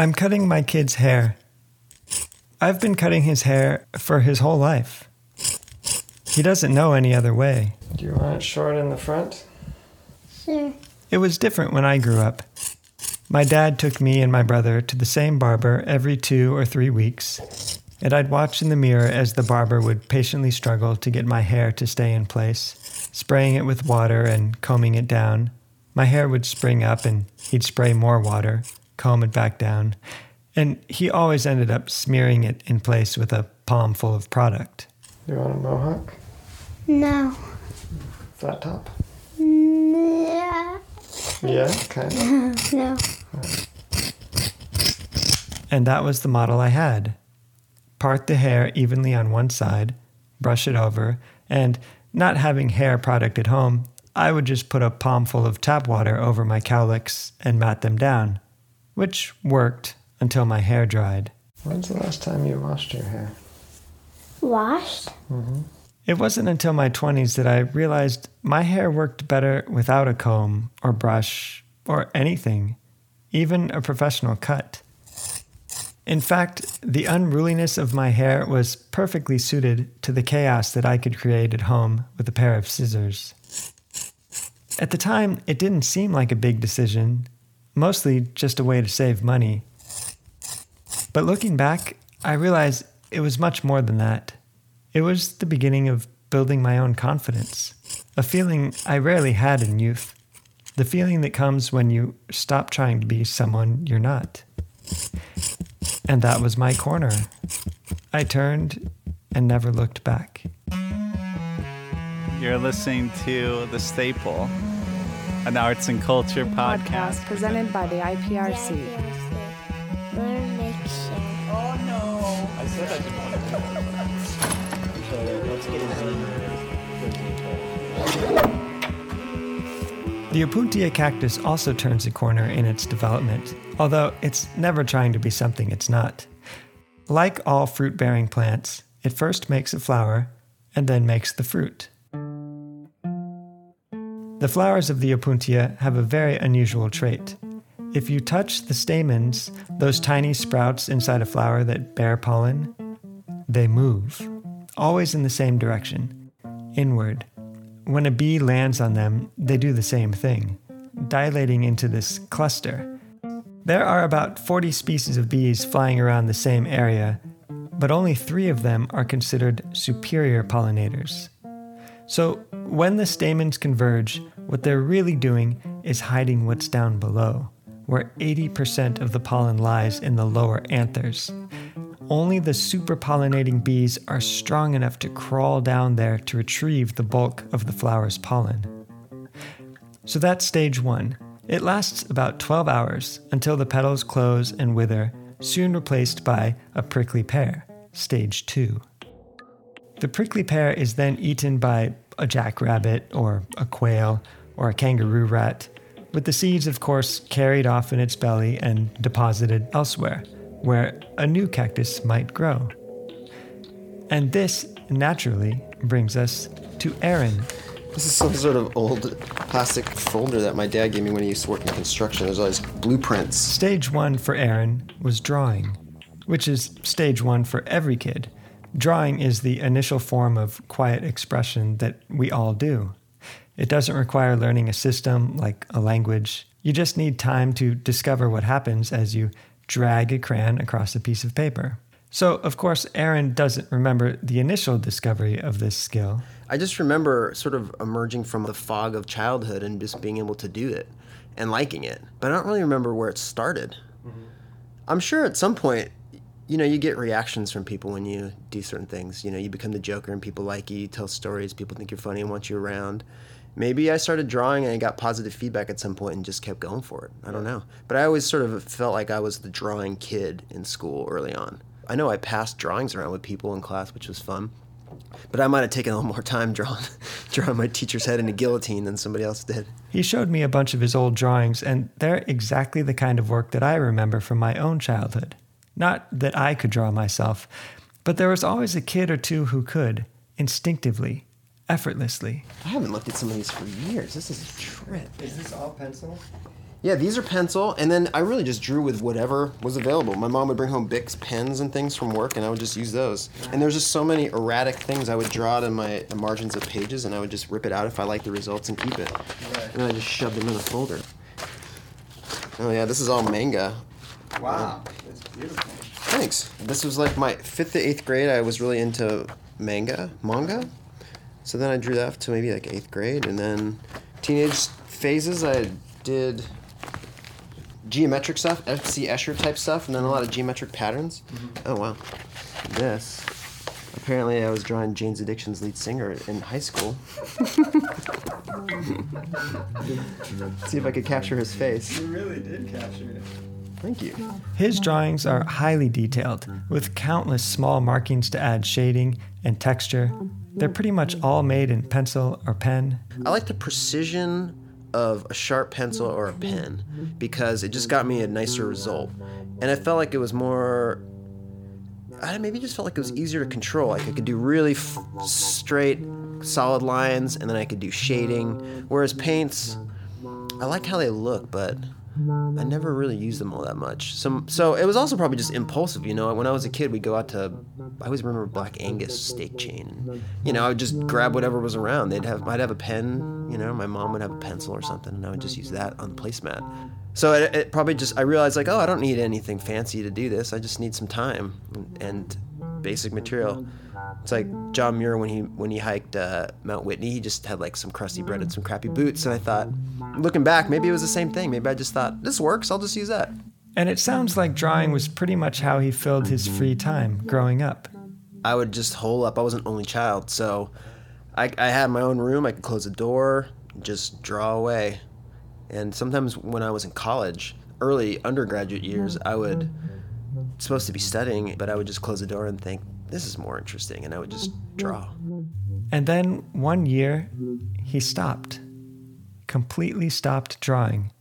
I'm cutting my kid's hair. I've been cutting his hair for his whole life. He doesn't know any other way. Do you want it short in the front? Sure. It was different when I grew up. My dad took me and my brother to the same barber every two or three weeks, and I'd watch in the mirror as the barber would patiently struggle to get my hair to stay in place, spraying it with water and combing it down. My hair would spring up, and he'd spray more water, comb it back down, and he always ended up smearing it in place with a palm full of product. You want a mohawk? No. Flat top? Yeah. Yeah, kind of. No. And that was the model I had. Part the hair evenly on one side, brush it over, and not having hair product at home, I would just put a palmful of tap water over my cowlicks and mat them down, which worked until my hair dried. When's the last time you washed your hair? Washed? Mm-hmm. It wasn't until my 20s that I realized my hair worked better without a comb or brush or anything, even a professional cut. In fact, the unruliness of my hair was perfectly suited to the chaos that I could create at home with a pair of scissors. At the time, it didn't seem like a big decision, mostly just a way to save money. But looking back, I realize it was much more than that. It was the beginning of building my own confidence, a feeling I rarely had in youth. The feeling that comes when you stop trying to be someone you're not. And that was my corner. I turned and never looked back. You're listening to The Staple, an arts and culture podcast. presented by the IPRC. Learn, make, share. I said I didn't want to The Opuntia cactus also turns a corner in its development, although it's never trying to be something it's not. Like all fruit bearing plants, it first makes a flower and then makes the fruit. The flowers of the Opuntia have a very unusual trait. If you touch the stamens, those tiny sprouts inside a flower that bear pollen, they move, always in the same direction, inward. When a bee lands on them, they do the same thing, dilating into this cluster. There are about 40 species of bees flying around the same area, but only three of them are considered superior pollinators. So, when the stamens converge, what they're really doing is hiding what's down below, where 80% of the pollen lies in the lower anthers. Only the super pollinating bees are strong enough to crawl down there to retrieve the bulk of the flower's pollen. So that's stage one. It lasts about 12 hours until the petals close and wither, soon replaced by a prickly pear, stage two. The prickly pear is then eaten by a jackrabbit or a quail or a kangaroo rat, with the seeds, of course, carried off in its belly and deposited elsewhere, where a new cactus might grow. And this, naturally, brings us to Aaron. This is some sort of old plastic folder that my dad gave me when he used to work in construction. There's all these blueprints. Stage one for Aaron was drawing, which is stage one for every kid. Drawing is the initial form of quiet expression that we all do. It doesn't require learning a system like a language. You just need time to discover what happens as you drag a crayon across a piece of paper. So, of course, Aaron doesn't remember the initial discovery of this skill. I just remember sort of emerging from the fog of childhood and just being able to do it and liking it. But I don't really remember where it started. Mm-hmm. I'm sure at some point, you know, you get reactions from people when you do certain things. You know, you become the joker and people like you, you tell stories, people think you're funny and want you around. Maybe I started drawing and I got positive feedback at some point and just kept going for it. I don't know. But I always sort of felt like I was the drawing kid in school early on. I know I passed drawings around with people in class, which was fun. But I might have taken a little more time drawing, drawing my teacher's head in a guillotine than somebody else did. He showed me a bunch of his old drawings, and they're exactly the kind of work that I remember from my own childhood. Not that I could draw myself, but there was always a kid or two who could, instinctively, effortlessly. I haven't looked at some of these for years. This is a trip. Is this all pencil? Yeah, these are pencil, and then I really just drew with whatever was available. My mom would bring home Bics pens and things from work, and I would just use those. And there's just so many erratic things I would draw to my the margins of pages, and I would just rip it out if I liked the results and keep it. And I just shoved them in a folder. Oh yeah, this is all manga. Wow, beautiful. Thanks. This was like my fifth to eighth grade. I was really into manga, manga. So then I drew that up to maybe like eighth grade, and then teenage phases I did geometric stuff, M.C. Escher type stuff, and then a lot of geometric patterns. Mm-hmm. Oh wow, this. Apparently, I was drawing Jane's Addiction's lead singer in high school. See if I could capture his face. You really did capture it. Thank you. His drawings are highly detailed, with countless small markings to add shading and texture. Oh, They're pretty much all made in pencil or pen. I like the precision of a sharp pencil or a pen because it just got me a nicer result. And I felt like it was more. I maybe just felt like it was easier to control. Like I could do really f- straight, solid lines, and then I could do shading. Whereas paints, I like how they look, but I never really used them all that much. So, so it was also probably just impulsive, you know. When I was a kid, we'd go out to, I always remember Black Angus steak chain. You know, I would just grab whatever was around. They'd have, I'd have a pen, you know. My mom would have a pencil or something, and I would just use that on the placemat. So it, it probably just, I realized like, oh, I don't need anything fancy to do this. I just need some time and, and basic material. It's like John Muir when he when he hiked uh, Mount Whitney. He just had like some crusty bread and some crappy boots. And I thought, looking back, maybe it was the same thing. Maybe I just thought this works. I'll just use that. And it sounds like drawing was pretty much how he filled his free time growing up. I would just hole up. I was an only child, so I, I had my own room. I could close the door, just draw away. And sometimes when I was in college, early undergraduate years, I would supposed to be studying, but I would just close the door and think, this is more interesting, and I would just draw. And then one year, he stopped. Completely stopped drawing.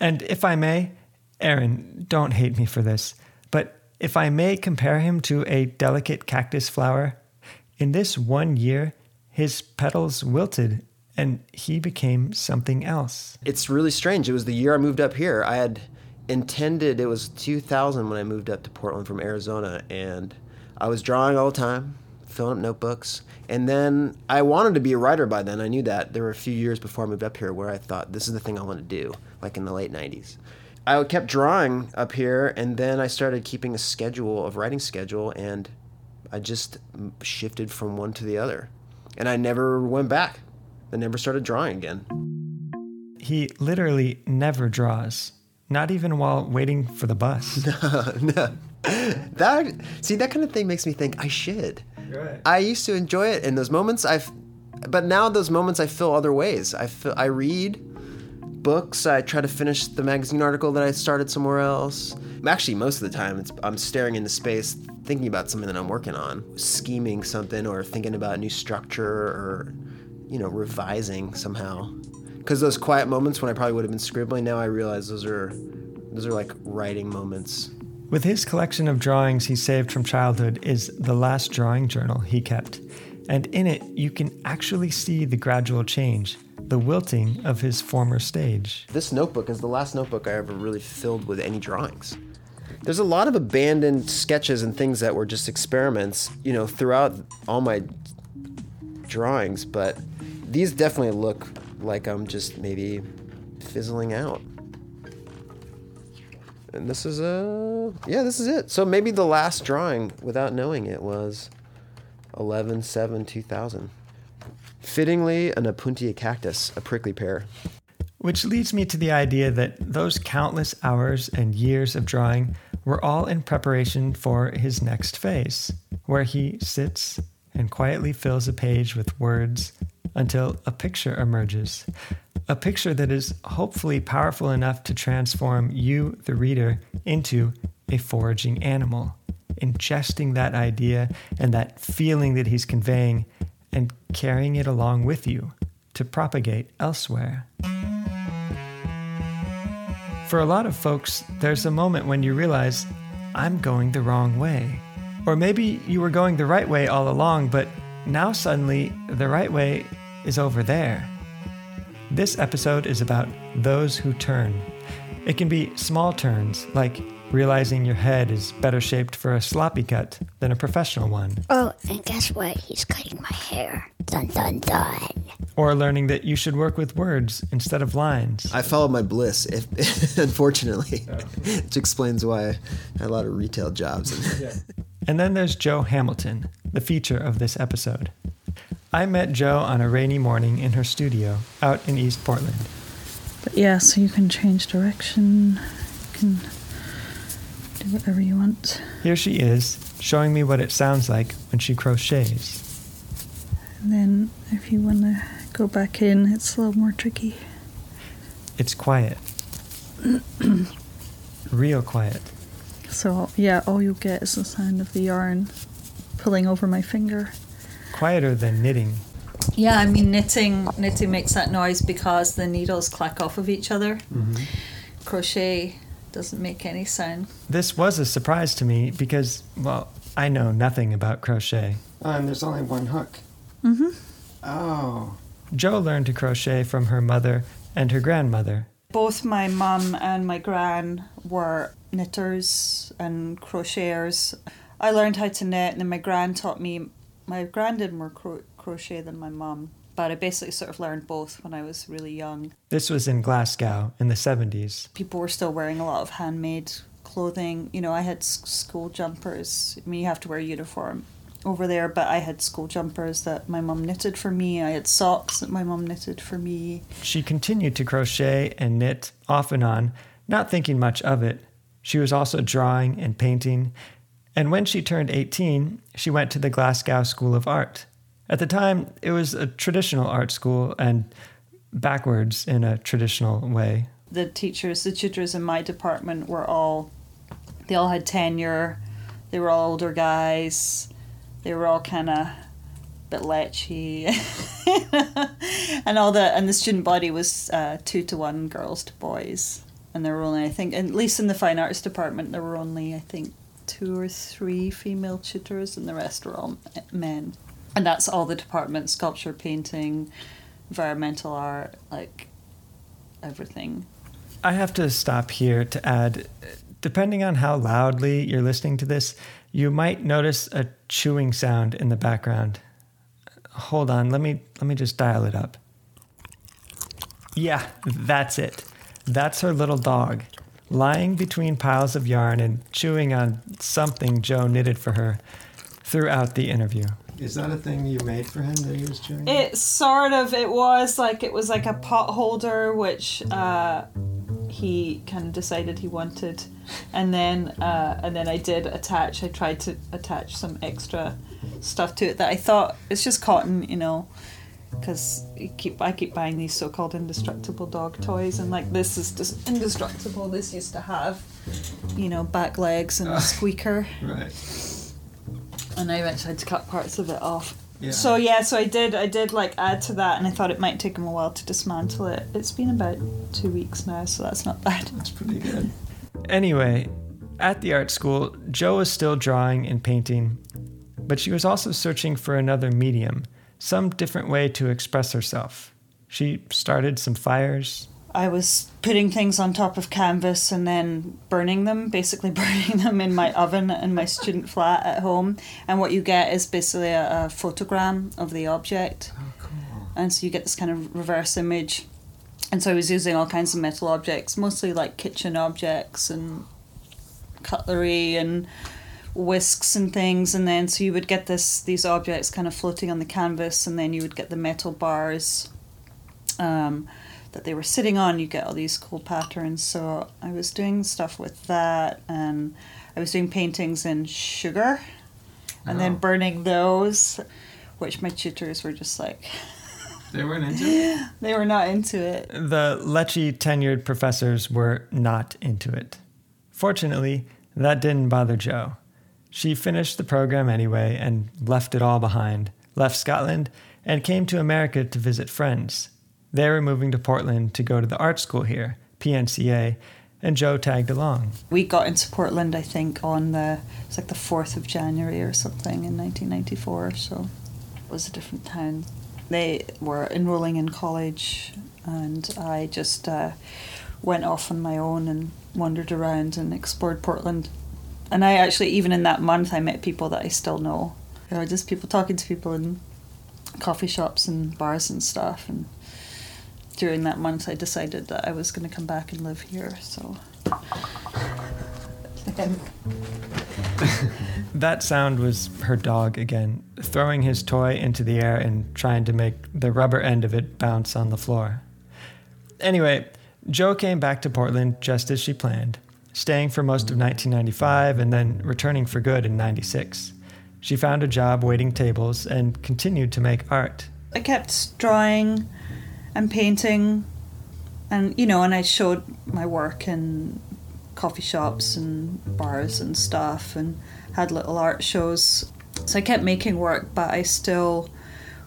And if I may, Aaron, don't hate me for this, but if I may compare him to a delicate cactus flower, in this one year, his petals wilted and he became something else. It's really strange. It was the year I moved up here. I had intended, it was 2000 when I moved up to Portland from Arizona, and I was drawing all the time, filling up notebooks. And then I wanted to be a writer by then. I knew that. There were a few years before I moved up here where I thought, this is the thing I want to do, like in the late 90s. I kept drawing up here, and then I started keeping a schedule of writing schedule, and I just shifted from one to the other. And I never went back. I never started drawing again. He literally never draws, not even while waiting for the bus. no. That see that kind of thing makes me think I should. Right. I used to enjoy it in those moments. I've, but now those moments I fill other ways. I fill, I read books. I try to finish the magazine article that I started somewhere else. Actually, most of the time, it's I'm staring into space, thinking about something that I'm working on, scheming something, or thinking about a new structure, or you know, revising somehow. Because those quiet moments when I probably would have been scribbling, now I realize those are those are like writing moments. With his collection of drawings he saved from childhood is the last drawing journal he kept. And in it, you can actually see the gradual change, the wilting of his former stage. This notebook is the last notebook I ever really filled with any drawings. There's a lot of abandoned sketches and things that were just experiments, you know, throughout all my drawings, but these definitely look like I'm just maybe fizzling out. And this is a yeah, this is it. So maybe the last drawing without knowing it was 11 7 2000. Fittingly, an Opuntia cactus, a prickly pear. Which leads me to the idea that those countless hours and years of drawing were all in preparation for his next phase, where he sits and quietly fills a page with words until a picture emerges. A picture that is hopefully powerful enough to transform you, the reader, into a foraging animal, ingesting that idea and that feeling that he's conveying and carrying it along with you to propagate elsewhere. For a lot of folks, there's a moment when you realize, I'm going the wrong way. Or maybe you were going the right way all along, but now suddenly the right way is over there. This episode is about those who turn It can be small turns, like realizing your head is better shaped for a sloppy cut than a professional one, Oh, and guess what? He's cutting my hair. Dun dun dun. or learning that you should work with words instead of lines. I followed my bliss, if, unfortunately, which explains why I had a lot of retail jobs. And then there's Jo Hamilton, the feature of this episode. I met Jo on a rainy morning in her studio out in East Portland. But yeah, so you can change direction. You can do whatever you want. Here she is, showing me what it sounds like when she crochets. And then if you want to go back in, it's a little more tricky. It's quiet. Real quiet. So yeah, all you'll get is the sound of the yarn pulling over my finger. Quieter than knitting. Yeah, I mean knitting knitting makes that noise because the needles clack off of each other. Crochet doesn't make any sound. This was a surprise to me because, well, I know nothing about crochet. Oh, and there's only one hook. Mm-hmm. Oh. Jo learned to crochet from her mother and her grandmother. Both my mum and my gran were knitters and crocheters. I learned how to knit, and then my gran taught me. My gran did more cro- crochet than my mum, but I basically sort of learned both when I was really young. This was in Glasgow in the 70s. People were still wearing a lot of handmade clothing. You know, I had s- school jumpers. I mean, you have to wear a uniform over there, but I had school jumpers that my mum knitted for me. I had socks that my mum knitted for me. She continued to crochet and knit off and on, not thinking much of it. She was also drawing and painting. And when she turned 18, she went to the Glasgow School of Art. At the time, it was a traditional art school and backwards in a traditional way. the teachers, the tutors in my department were all, they all had tenure. They were all older guys. They were all kind of bit lechy, and all the and the student body was uh, two to one girls to boys, and there were only I think at least in the fine arts department there were only I think two or three female tutors, and the rest were eh, all men, and that's all the departments: sculpture, painting, environmental art, like everything. I have to stop here to add depending on how loudly you're listening to this, you might notice a chewing sound in the background. Hold on, let me let me just dial it up. Yeah, that's it. That's her little dog, lying between piles of yarn and chewing on something Jo knitted for her throughout the interview. Is that a thing you made for him that he was chewing? It sort of it was like it was like a pot holder which uh, he kind of decided he wanted, and then uh, and then I did attach. I tried to attach some extra stuff to it that I thought it's just cotton, you know, because keep I keep buying these so-called indestructible dog toys, and like this is just indestructible. This used to have, you know, back legs and a ah. squeaker right. and I eventually had to cut parts of it off. Yeah. So yeah, so I did I did like add to that and I thought it might take him a while to dismantle it. It's been about two weeks now, so that's not bad. That's pretty good. Anyway, at the art school, Jo was still drawing and painting, but she was also searching for another medium, some different way to express herself. She started some fires. I was putting things on top of canvas and then burning them, basically burning them in my oven in my student flat at home. And what you get is basically a, a photogram of the object. Oh, cool. and so you get this kind of reverse image and so i was using all kinds of metal objects mostly like kitchen objects and cutlery and whisks and things and then so you would get this these objects kind of floating on the canvas and then you would get the metal bars um, that they were sitting on you get all these cool patterns so i was doing stuff with that and i was doing paintings in sugar and then Oh. burning those which my tutors were just like They weren't into it? they were not into it. The lechy tenured professors were not into it. Fortunately, that didn't bother Jo. She finished the program anyway and left it all behind, left Scotland, and came to America to visit friends. They were moving to Portland to go to the art school here, PNCA, and Jo tagged along. We got into Portland, I think, on the it's like the fourth of January or something in 1994. So it was a different town. They were enrolling in college, and I just uh, went off on my own and wandered around and explored Portland. And I actually, even in that month, I met people that I still know. You know, just people talking to people in coffee shops and bars and stuff. And during that month, I decided that I was going to come back and live here. So. That sound was her dog again, throwing his toy into the air and trying to make the rubber end of it bounce on the floor. Anyway, Jo came back to Portland just as she planned, staying for most of 1995 and then returning for good in 96. She found a job waiting tables and continued to make art. I kept drawing and painting, and you know, and I showed my work in coffee shops and bars and stuff, and had little art shows. So I kept making work, but I still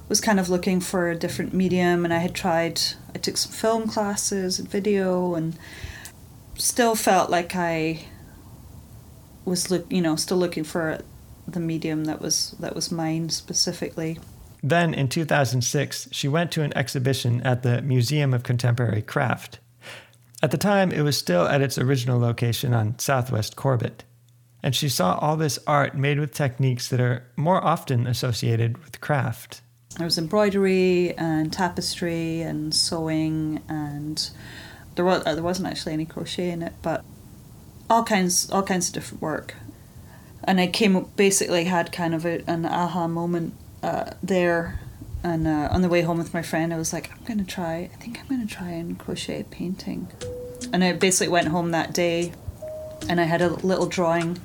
was kind of looking for a different medium, and I had tried. I took some film classes and video, and still felt like I was look, you know, still looking for the medium that was that was mine specifically. Then, in 2006, she went to an exhibition at the Museum of Contemporary Craft. At the time, it was still at its original location on Southwest Corbett. And she saw all this art made with techniques that are more often associated with craft. There was embroidery and tapestry and sewing, and there was there wasn't actually any crochet in it, but all kinds all kinds of different work. And I came basically had kind of a, an aha moment uh, there, and uh, on the way home with my friend, I was like, I'm gonna try. I think I'm gonna try and crochet a painting. And I basically went home that day, and I had a little drawing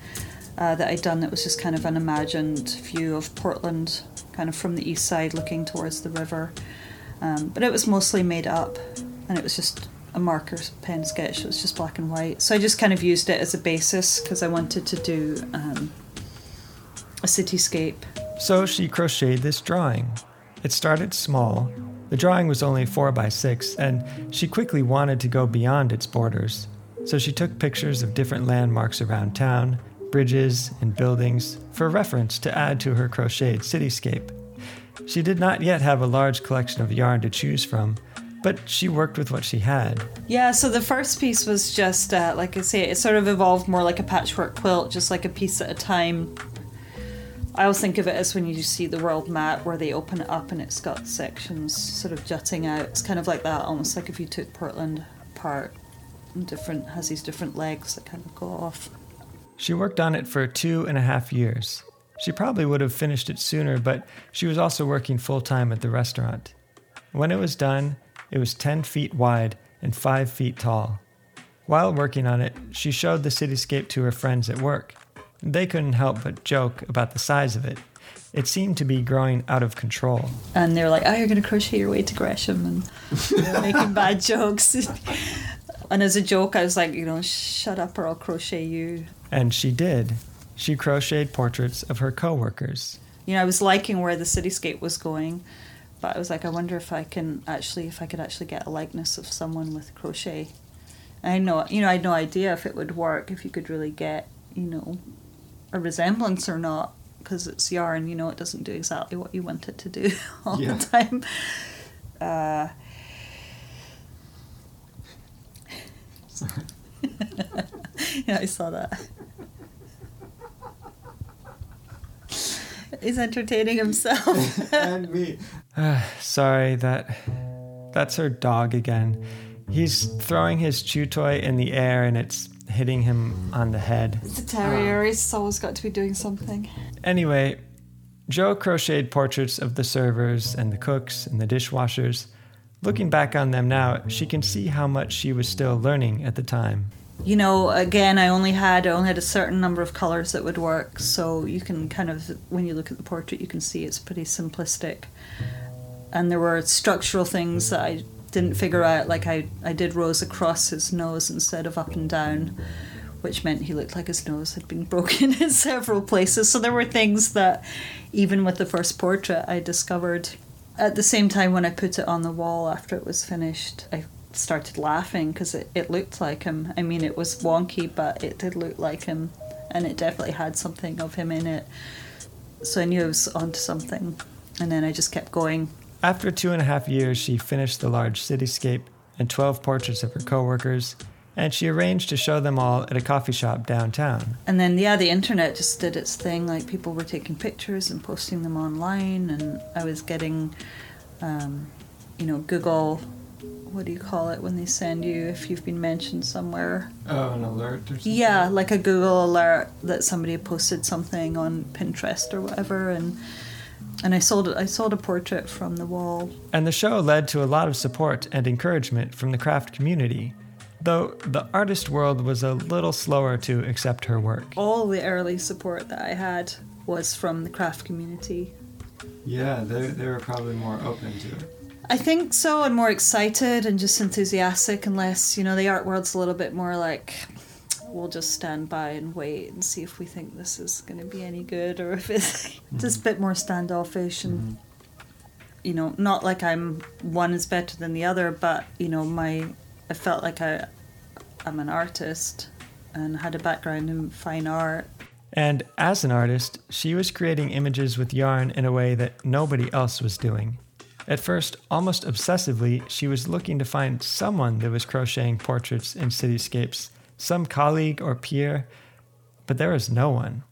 uh, that I'd done that was just kind of an imagined view of Portland, kind of from the east side looking towards the river. Um, but it was mostly made up, and it was just a marker pen sketch. It was just black and white. So I just kind of used it as a basis because I wanted to do um, a cityscape. So she crocheted this drawing. It started small. The drawing was only 4 by 6 and she quickly wanted to go beyond its borders. So she took pictures of different landmarks around town, bridges, and buildings for reference to add to her crocheted cityscape. She did not yet have a large collection of yarn to choose from, but she worked with what she had. Yeah, so the first piece was just, uh, like I say, it sort of evolved more like a patchwork quilt, just like a piece at a time. I always think of it as when you see the world map where they open it up and it's got sections sort of jutting out. It's kind of like that, almost like if you took Portland apart and different has these different legs that kind of go off. She worked on it for two and a half years. She probably would have finished it sooner, but she was also working full time at the restaurant. When it was done, it was 10 feet wide and 5 feet tall. While working on it, she showed the cityscape to her friends at work. They couldn't help but joke about the size of it. It seemed to be growing out of control. And they were like, oh, you're going to crochet your way to Gresham and making bad jokes. and as a joke, I was like, you know, shut up or I'll crochet you. And she did. She crocheted portraits of her coworkers. You know, I was liking where the cityscape was going, but I was like, I wonder if I can actually, if I could actually get a likeness of someone with crochet. I know, you know, I had no idea if it would work, if you could really get, you know, a resemblance or not, because it's yarn. You know, it doesn't do exactly what you want it to do all Yeah. the time. Uh, yeah, I saw that. He's entertaining himself. and me. Ah, sorry, that that's her dog again. He's throwing his chew toy in the air and it's hitting him on the head. It's a terrier. He's always got to be doing something. Anyway, Jo crocheted portraits of the servers and the cooks and the dishwashers. Looking back on them now, she can see how much she was still learning at the time. You know, again, I only had I only had a certain number of colors that would work. So you can kind of, when you look at the portrait, you can see it's pretty simplistic. And there were structural things that I didn't figure out. Like I, I did rows across his nose instead of up and down, which meant he looked like his nose had been broken in several places. So there were things that, even with the first portrait, I discovered. At the same time, when I put it on the wall after it was finished, I started laughing because it, it looked like him. I mean, it was wonky, but it did look like him, and it definitely had something of him in it. So I knew I was onto something, and then I just kept going. After two and a half years, she finished the large cityscape and 12 portraits of her coworkers, and she arranged to show them all at a coffee shop downtown. And then, yeah, the internet just did its thing. Like, people were taking pictures and posting them online, and I was getting, um, you know, Google, what do you call it when they send you if you've been mentioned somewhere? Oh, an alert or something? Yeah, like a Google alert that somebody posted something on Pinterest or whatever, and and I sold I sold a portrait from the wall. And the show led to a lot of support and encouragement from the craft community, though the artist world was a little slower to accept her work. All the early support that I had was from the craft community. Yeah, they, they were probably more open to it. I think so, and more excited and just enthusiastic, unless, you know, the art world's a little bit more like, we'll just stand by and wait and see if we think this is going to be any good, or if it's mm-hmm. just a bit more standoffish and, mm-hmm. you know, not like I'm one is better than the other, but you know, my, I felt like I, I'm an artist, and had a background in fine art, And as an artist, she was creating images with yarn in a way that nobody else was doing. At first, almost obsessively, she was looking to find someone that was crocheting portraits in cityscapes, some colleague or peer, but there was no one.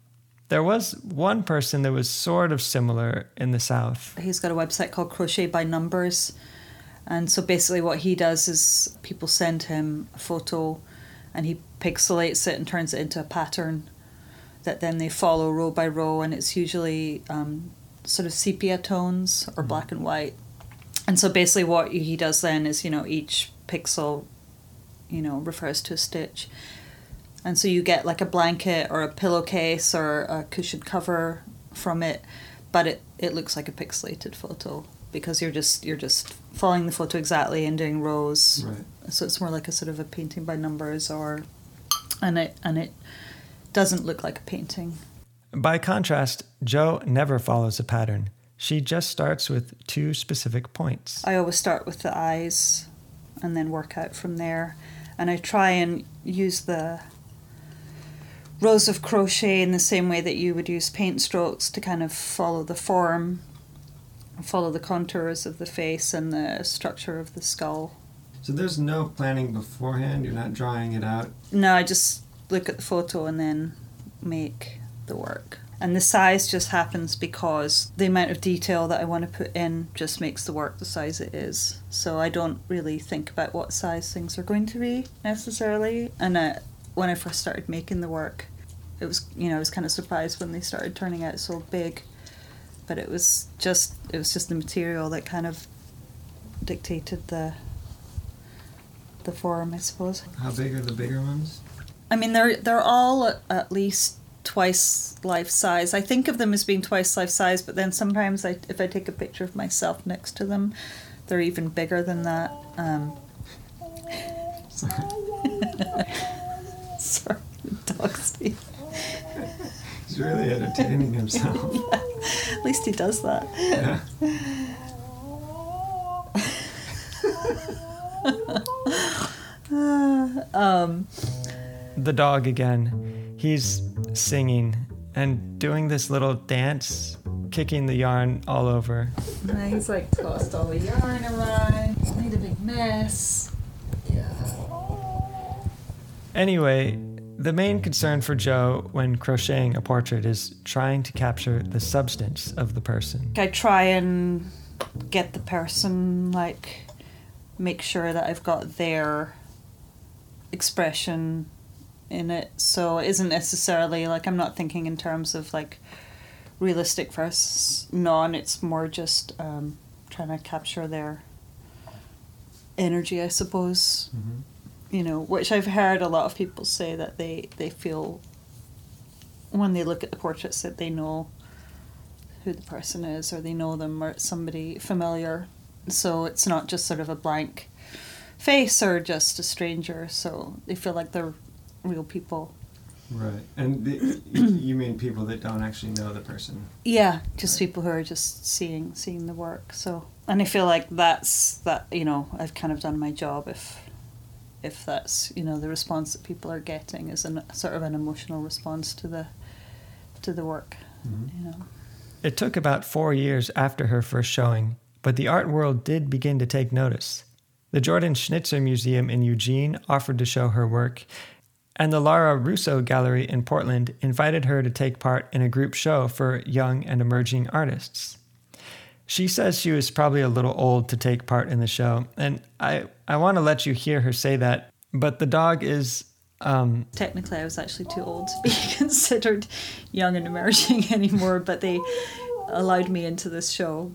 There was one person that was sort of similar in the South. he's got a website called Crochet by Numbers. And so basically, what he does is people send him a photo and he pixelates it and turns it into a pattern that then they follow row by row. And it's usually um, sort of sepia tones or black and white. And so basically, what he does then is, you know, each pixel, you know, refers to a stitch. And so you get like a blanket or a pillowcase or a cushion cover from it, but it, it looks like a pixelated photo because you're just you're just following the photo exactly and doing rows. Right. So it's more like a sort of a painting by numbers or and it and it doesn't look like a painting. By contrast, jo never follows a pattern. She just starts with two specific points. I always start with the eyes and then work out from there. And I try and use the rows of crochet in the same way that you would use paint strokes to kind of follow the form, follow the contours of the face and the structure of the skull. So there's no planning beforehand, you're not drawing it out. No, I just look at the photo and then make the work. And the size just happens because the amount of detail that I want to put in just makes the work the size it is. So I don't really think about what size things are going to be necessarily. And uh, when I first started making the work, it was you know I was kind of surprised when they started turning out so big. But it was just it was just the material that kind of dictated the the form, I suppose. How big are the bigger ones? I mean, they're they're all at least twice life size. I think of them as being twice life size, but then sometimes I, if I take a picture of myself next to them, they're even bigger than that. Um, sorry, dog Steve. He's really entertaining himself. At least he does that. um, the dog again. He's singing and doing this little dance, kicking the yarn all over. and he's like tossed all the yarn around. He's made a big mess. Yeah. Anyway, the main concern for Jo when crocheting a portrait is trying to capture the substance of the person. I try and get the person like make sure that I've got their expression in it. So it isn't necessarily like I'm not thinking in terms of like realistic versus non. It's more just um, trying to capture their energy, I suppose. You know, which I've heard a lot of people say that they they feel when they look at the portraits that they know who the person is or they know them or it's somebody familiar. So it's not just sort of a blank face or just a stranger. So they feel like they're real people. Right. And the, you mean people that don't actually know the person? Yeah, just people who are just seeing seeing the work. So and I feel like that's that you know I've kind of done my job if if that's you know the response that people are getting is an sort of an emotional response to the to the work. Mm-hmm. You know. It took about four years after her first showing, but the art world did begin to take notice. The Jordan Schnitzer Museum in Eugene offered to show her work, and the Laura Russo Gallery in Portland invited her to take part in a group show for young and emerging artists. She says she was probably a little old to take part in the show, and I, I want to let you hear her say that, but the dog is um, Technically, I was actually too old to be considered young and emerging anymore, but they allowed me into this show,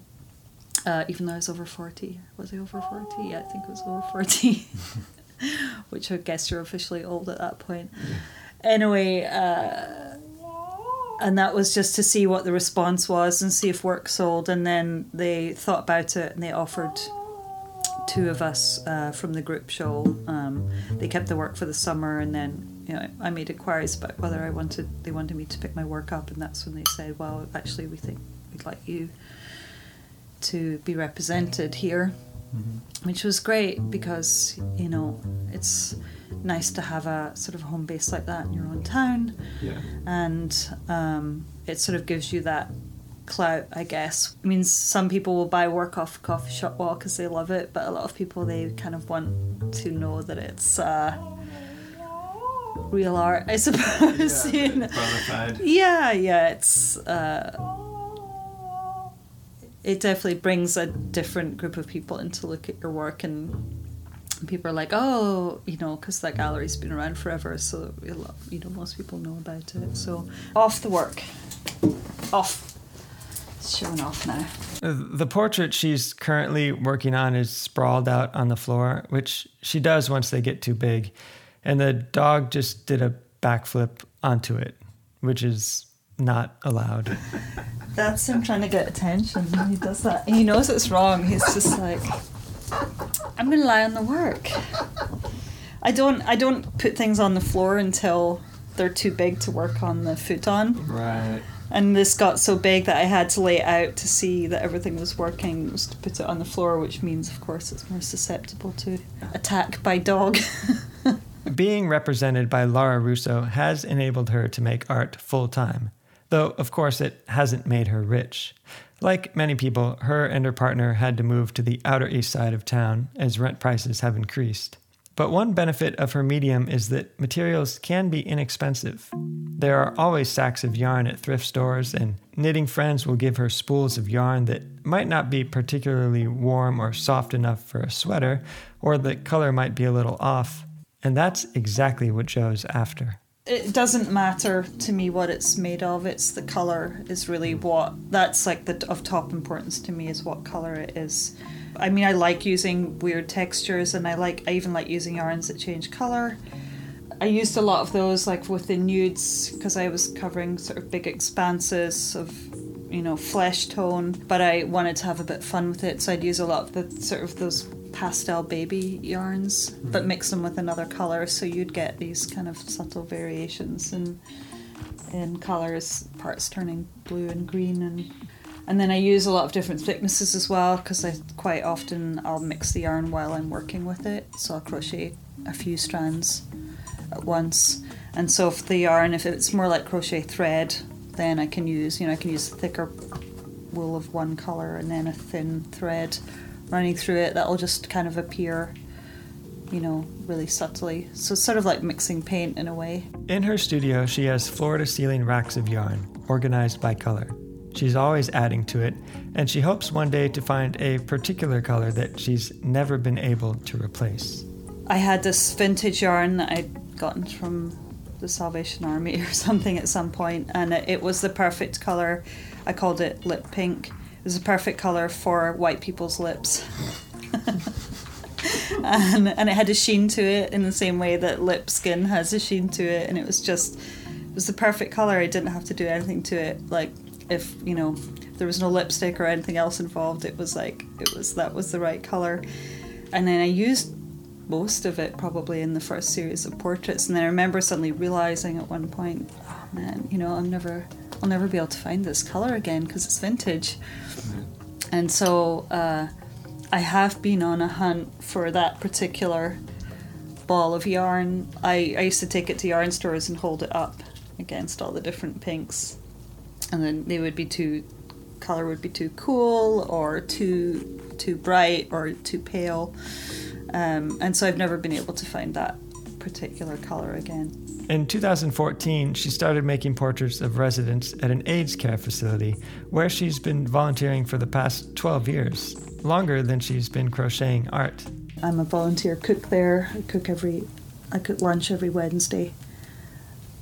uh, even though I was over 40. Was I over 40? Yeah, I think I was over 40, which I guess you're officially old at that point. Anyway, uh, and that was just to see what the response was and see if work sold. And then they thought about it and they offered two of us uh, from the group show. Um, they kept the work for the summer, and then you know I made inquiries about whether I wanted. They wanted me to pick my work up, and that's when they said, "Well, actually, we think we'd like you to be represented here," which was great because you know it's nice to have a sort of home base like that in your own town, yeah. and um, it sort of gives you that clout, I guess. It means some people will buy work off a coffee shop wall because they love it, but a lot of people they kind of want to know that it's uh, real art, I suppose. know? Yeah, yeah, it's. Uh, it definitely brings a different group of people in to look at your work and people are like oh you know because that gallery's been around forever so you know most people know about it. So off the work. Off. It's showing off now. Uh, the portrait she's currently working on is sprawled out on the floor, which she does once they get too big. And the dog just did a backflip onto it, which is not allowed. that's him trying to get attention he does that he knows it's wrong he's just like i'm gonna lie on the work i don't i don't put things on the floor until they're too big to work on the futon Right. And this got so big that I had to lay it out to see that everything was working, was to put it on the floor, which means, of course, it's more susceptible to attack by dog. Being represented by Laura Russo has enabled her to make art full time, though, of course, it hasn't made her rich. Like many people, her and her partner had to move to the outer east side of town as rent prices have increased. But one benefit of her medium is that materials can be inexpensive. There are always sacks of yarn at thrift stores, and knitting friends will give her spools of yarn that might not be particularly warm or soft enough for a sweater, or the color might be a little off. And that's exactly what Jo's after. It doesn't matter to me what it's made of. It's the color is really hmm. what that's like the of top importance to me is what color it is. I mean, I like using weird textures, and I like I even like using yarns that change color. I used a lot of those like with the nudes because I was covering sort of big expanses of you know flesh tone, but I wanted to have a bit of fun with it, so I'd use a lot of the sort of those pastel baby yarns, but mm-hmm. mix them with another color, so you'd get these kind of subtle variations in in colors, parts turning blue and green and and then I use a lot of different thicknesses as well because I quite often I'll mix the yarn while I'm working with it. So I'll crochet a few strands at once. And so if the yarn, if it's more like crochet thread, then I can use, you know, I can use thicker wool of one color and then a thin thread running through it that'll just kind of appear, you know, really subtly. So it's sort of like mixing paint in a way. In her studio, she has floor to ceiling racks of yarn, organized by color. She's always adding to it, and she hopes one day to find a particular color that she's never been able to replace. I had this vintage yarn that I'd gotten from the Salvation Army or something at some point, and it, it was the perfect color. I called it lip pink. Was the perfect color for white people's lips. and, and it had a sheen to it in the same way that lip skin has a sheen to it, and it was just it was the perfect color. I didn't have to do anything to it. Like if you know if there was no lipstick or anything else involved, it was like it was that was the right color. And then I used most of it probably in the first series of portraits, and then I remember suddenly realizing at one point, oh man, you know, I'm never I'll never be able to find this color again because it's vintage. And so uh, I have been on a hunt for that particular ball of yarn. I, I used to take it to yarn stores and hold it up against all the different pinks, and then they would be too color would be too cool or too too bright or too pale, Um, and so I've never been able to find that particular color again. In 2014, she started making portraits of residents at an AIDS care facility where she's been volunteering for the past 12 years, longer than she's been crocheting art. I'm a volunteer cook there. I cook every, I cook lunch every Wednesday.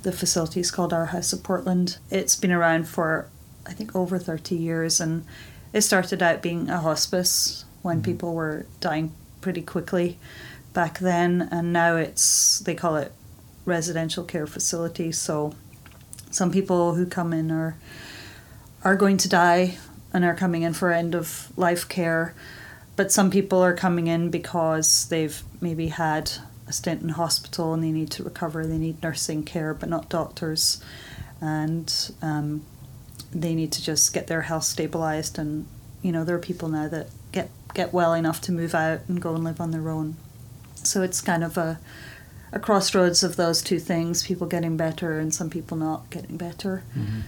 The facility is called Our House of Portland. It's been around for, I think, over 30 years, and it started out being a hospice when mm-hmm. people were dying pretty quickly back then, and now it's they call it residential care facility. So some people who come in are are going to die and are coming in for end of life care, but some people are coming in because they've maybe had a stint in hospital and they need to recover. They need nursing care, but not doctors, and um, they need to just get their health stabilized. And you know, there are people now that get get well enough to move out and go and live on their own. So it's kind of a a crossroads of those two things: people getting better and some people not getting better. Mm-hmm.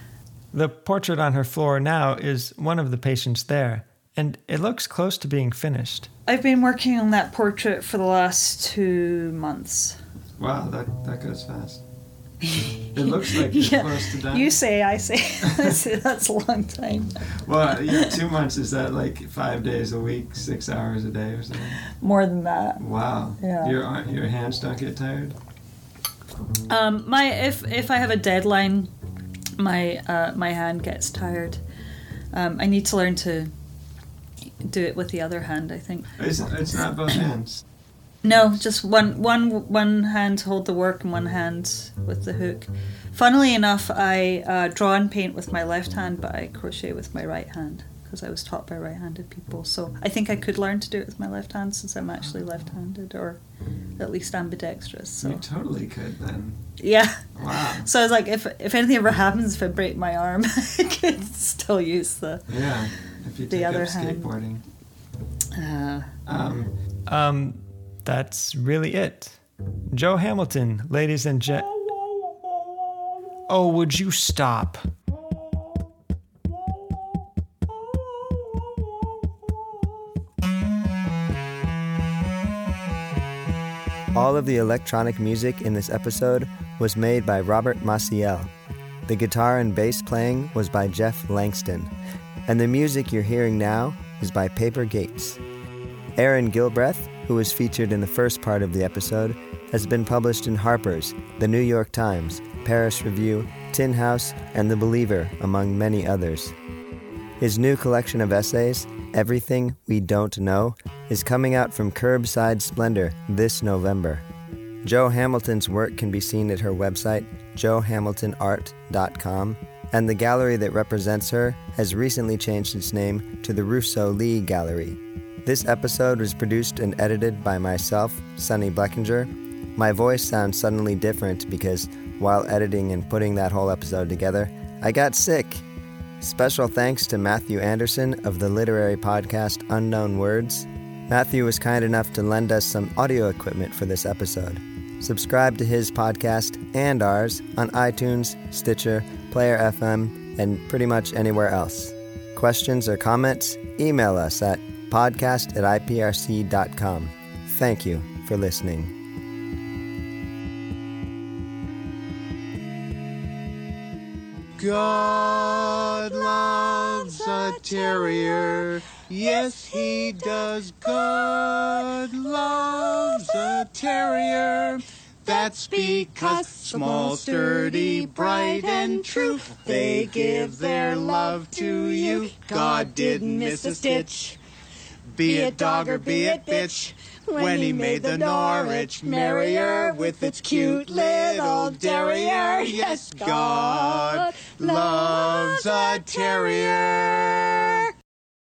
The portrait on her floor now is one of the patients there, and it looks close to being finished. I've been working on that portrait for the last two months. Wow, that, that goes fast. It looks like you're Yeah. close to done. You say, I say. I that's a long time. well, yeah, two months is that like five days a week, six hours a day or something? More than that. Wow. Yeah. Your your hands don't get tired. Um, my if if I have a deadline, my uh, my hand gets tired. Um, I need to learn to do it with the other hand. I think. It's, it's not both hands. No, just one one one hand to hold the work and one hand with the hook. Funnily enough, I uh, draw and paint with my left hand, but I crochet with my right hand because I was taught by right-handed people. So I think I could learn to do it with my left hand since I'm actually left-handed, or at least ambidextrous. You totally could then. yeah. Wow. So I was like, if if anything ever happens, if I break my arm, I could still use the. Yeah. If you The take other up hand. skateboarding. Uh, Um, um, that's really it. Jo Hamilton, ladies and gent. Oh, would you stop? All of the electronic music in this episode was made by Robert Maciel. The guitar and bass playing was by Jeff Langston. And the music you're hearing now is by Paper Gates. Aaron Gilbreath, who was featured in the first part of the episode, has been published in Harper's, The New York Times, Paris Review, Tin House, and The Believer, among many others. His new collection of essays, Everything We Don't Know, is coming out from Curbside Splendor this November. Jo Hamilton's work can be seen at her website, johamiltonart.com, and the gallery that represents her has recently changed its name to the Russo Lee Gallery. This episode was produced and edited by myself, Sonny Bleckinger. My voice sounds suddenly different because while editing and putting that whole episode together, I got sick. Special thanks to Matthew Anderson of the literary podcast Unknown Words. Matthew was kind enough to lend us some audio equipment for this episode. Subscribe to his podcast and ours on iTunes, Stitcher, Player FM, and pretty much anywhere else. Questions or comments? Email us at podcast at iprc.com. Thank you for listening. God loves a terrier. Yes, he does. God loves a terrier. That's because small, sturdy, bright, and true, they give their love to you. God didn't miss a stitch. Be it dog or be it bitch. When he made the Norwich Merrier with its cute little derriere, yes, God loves a terrier.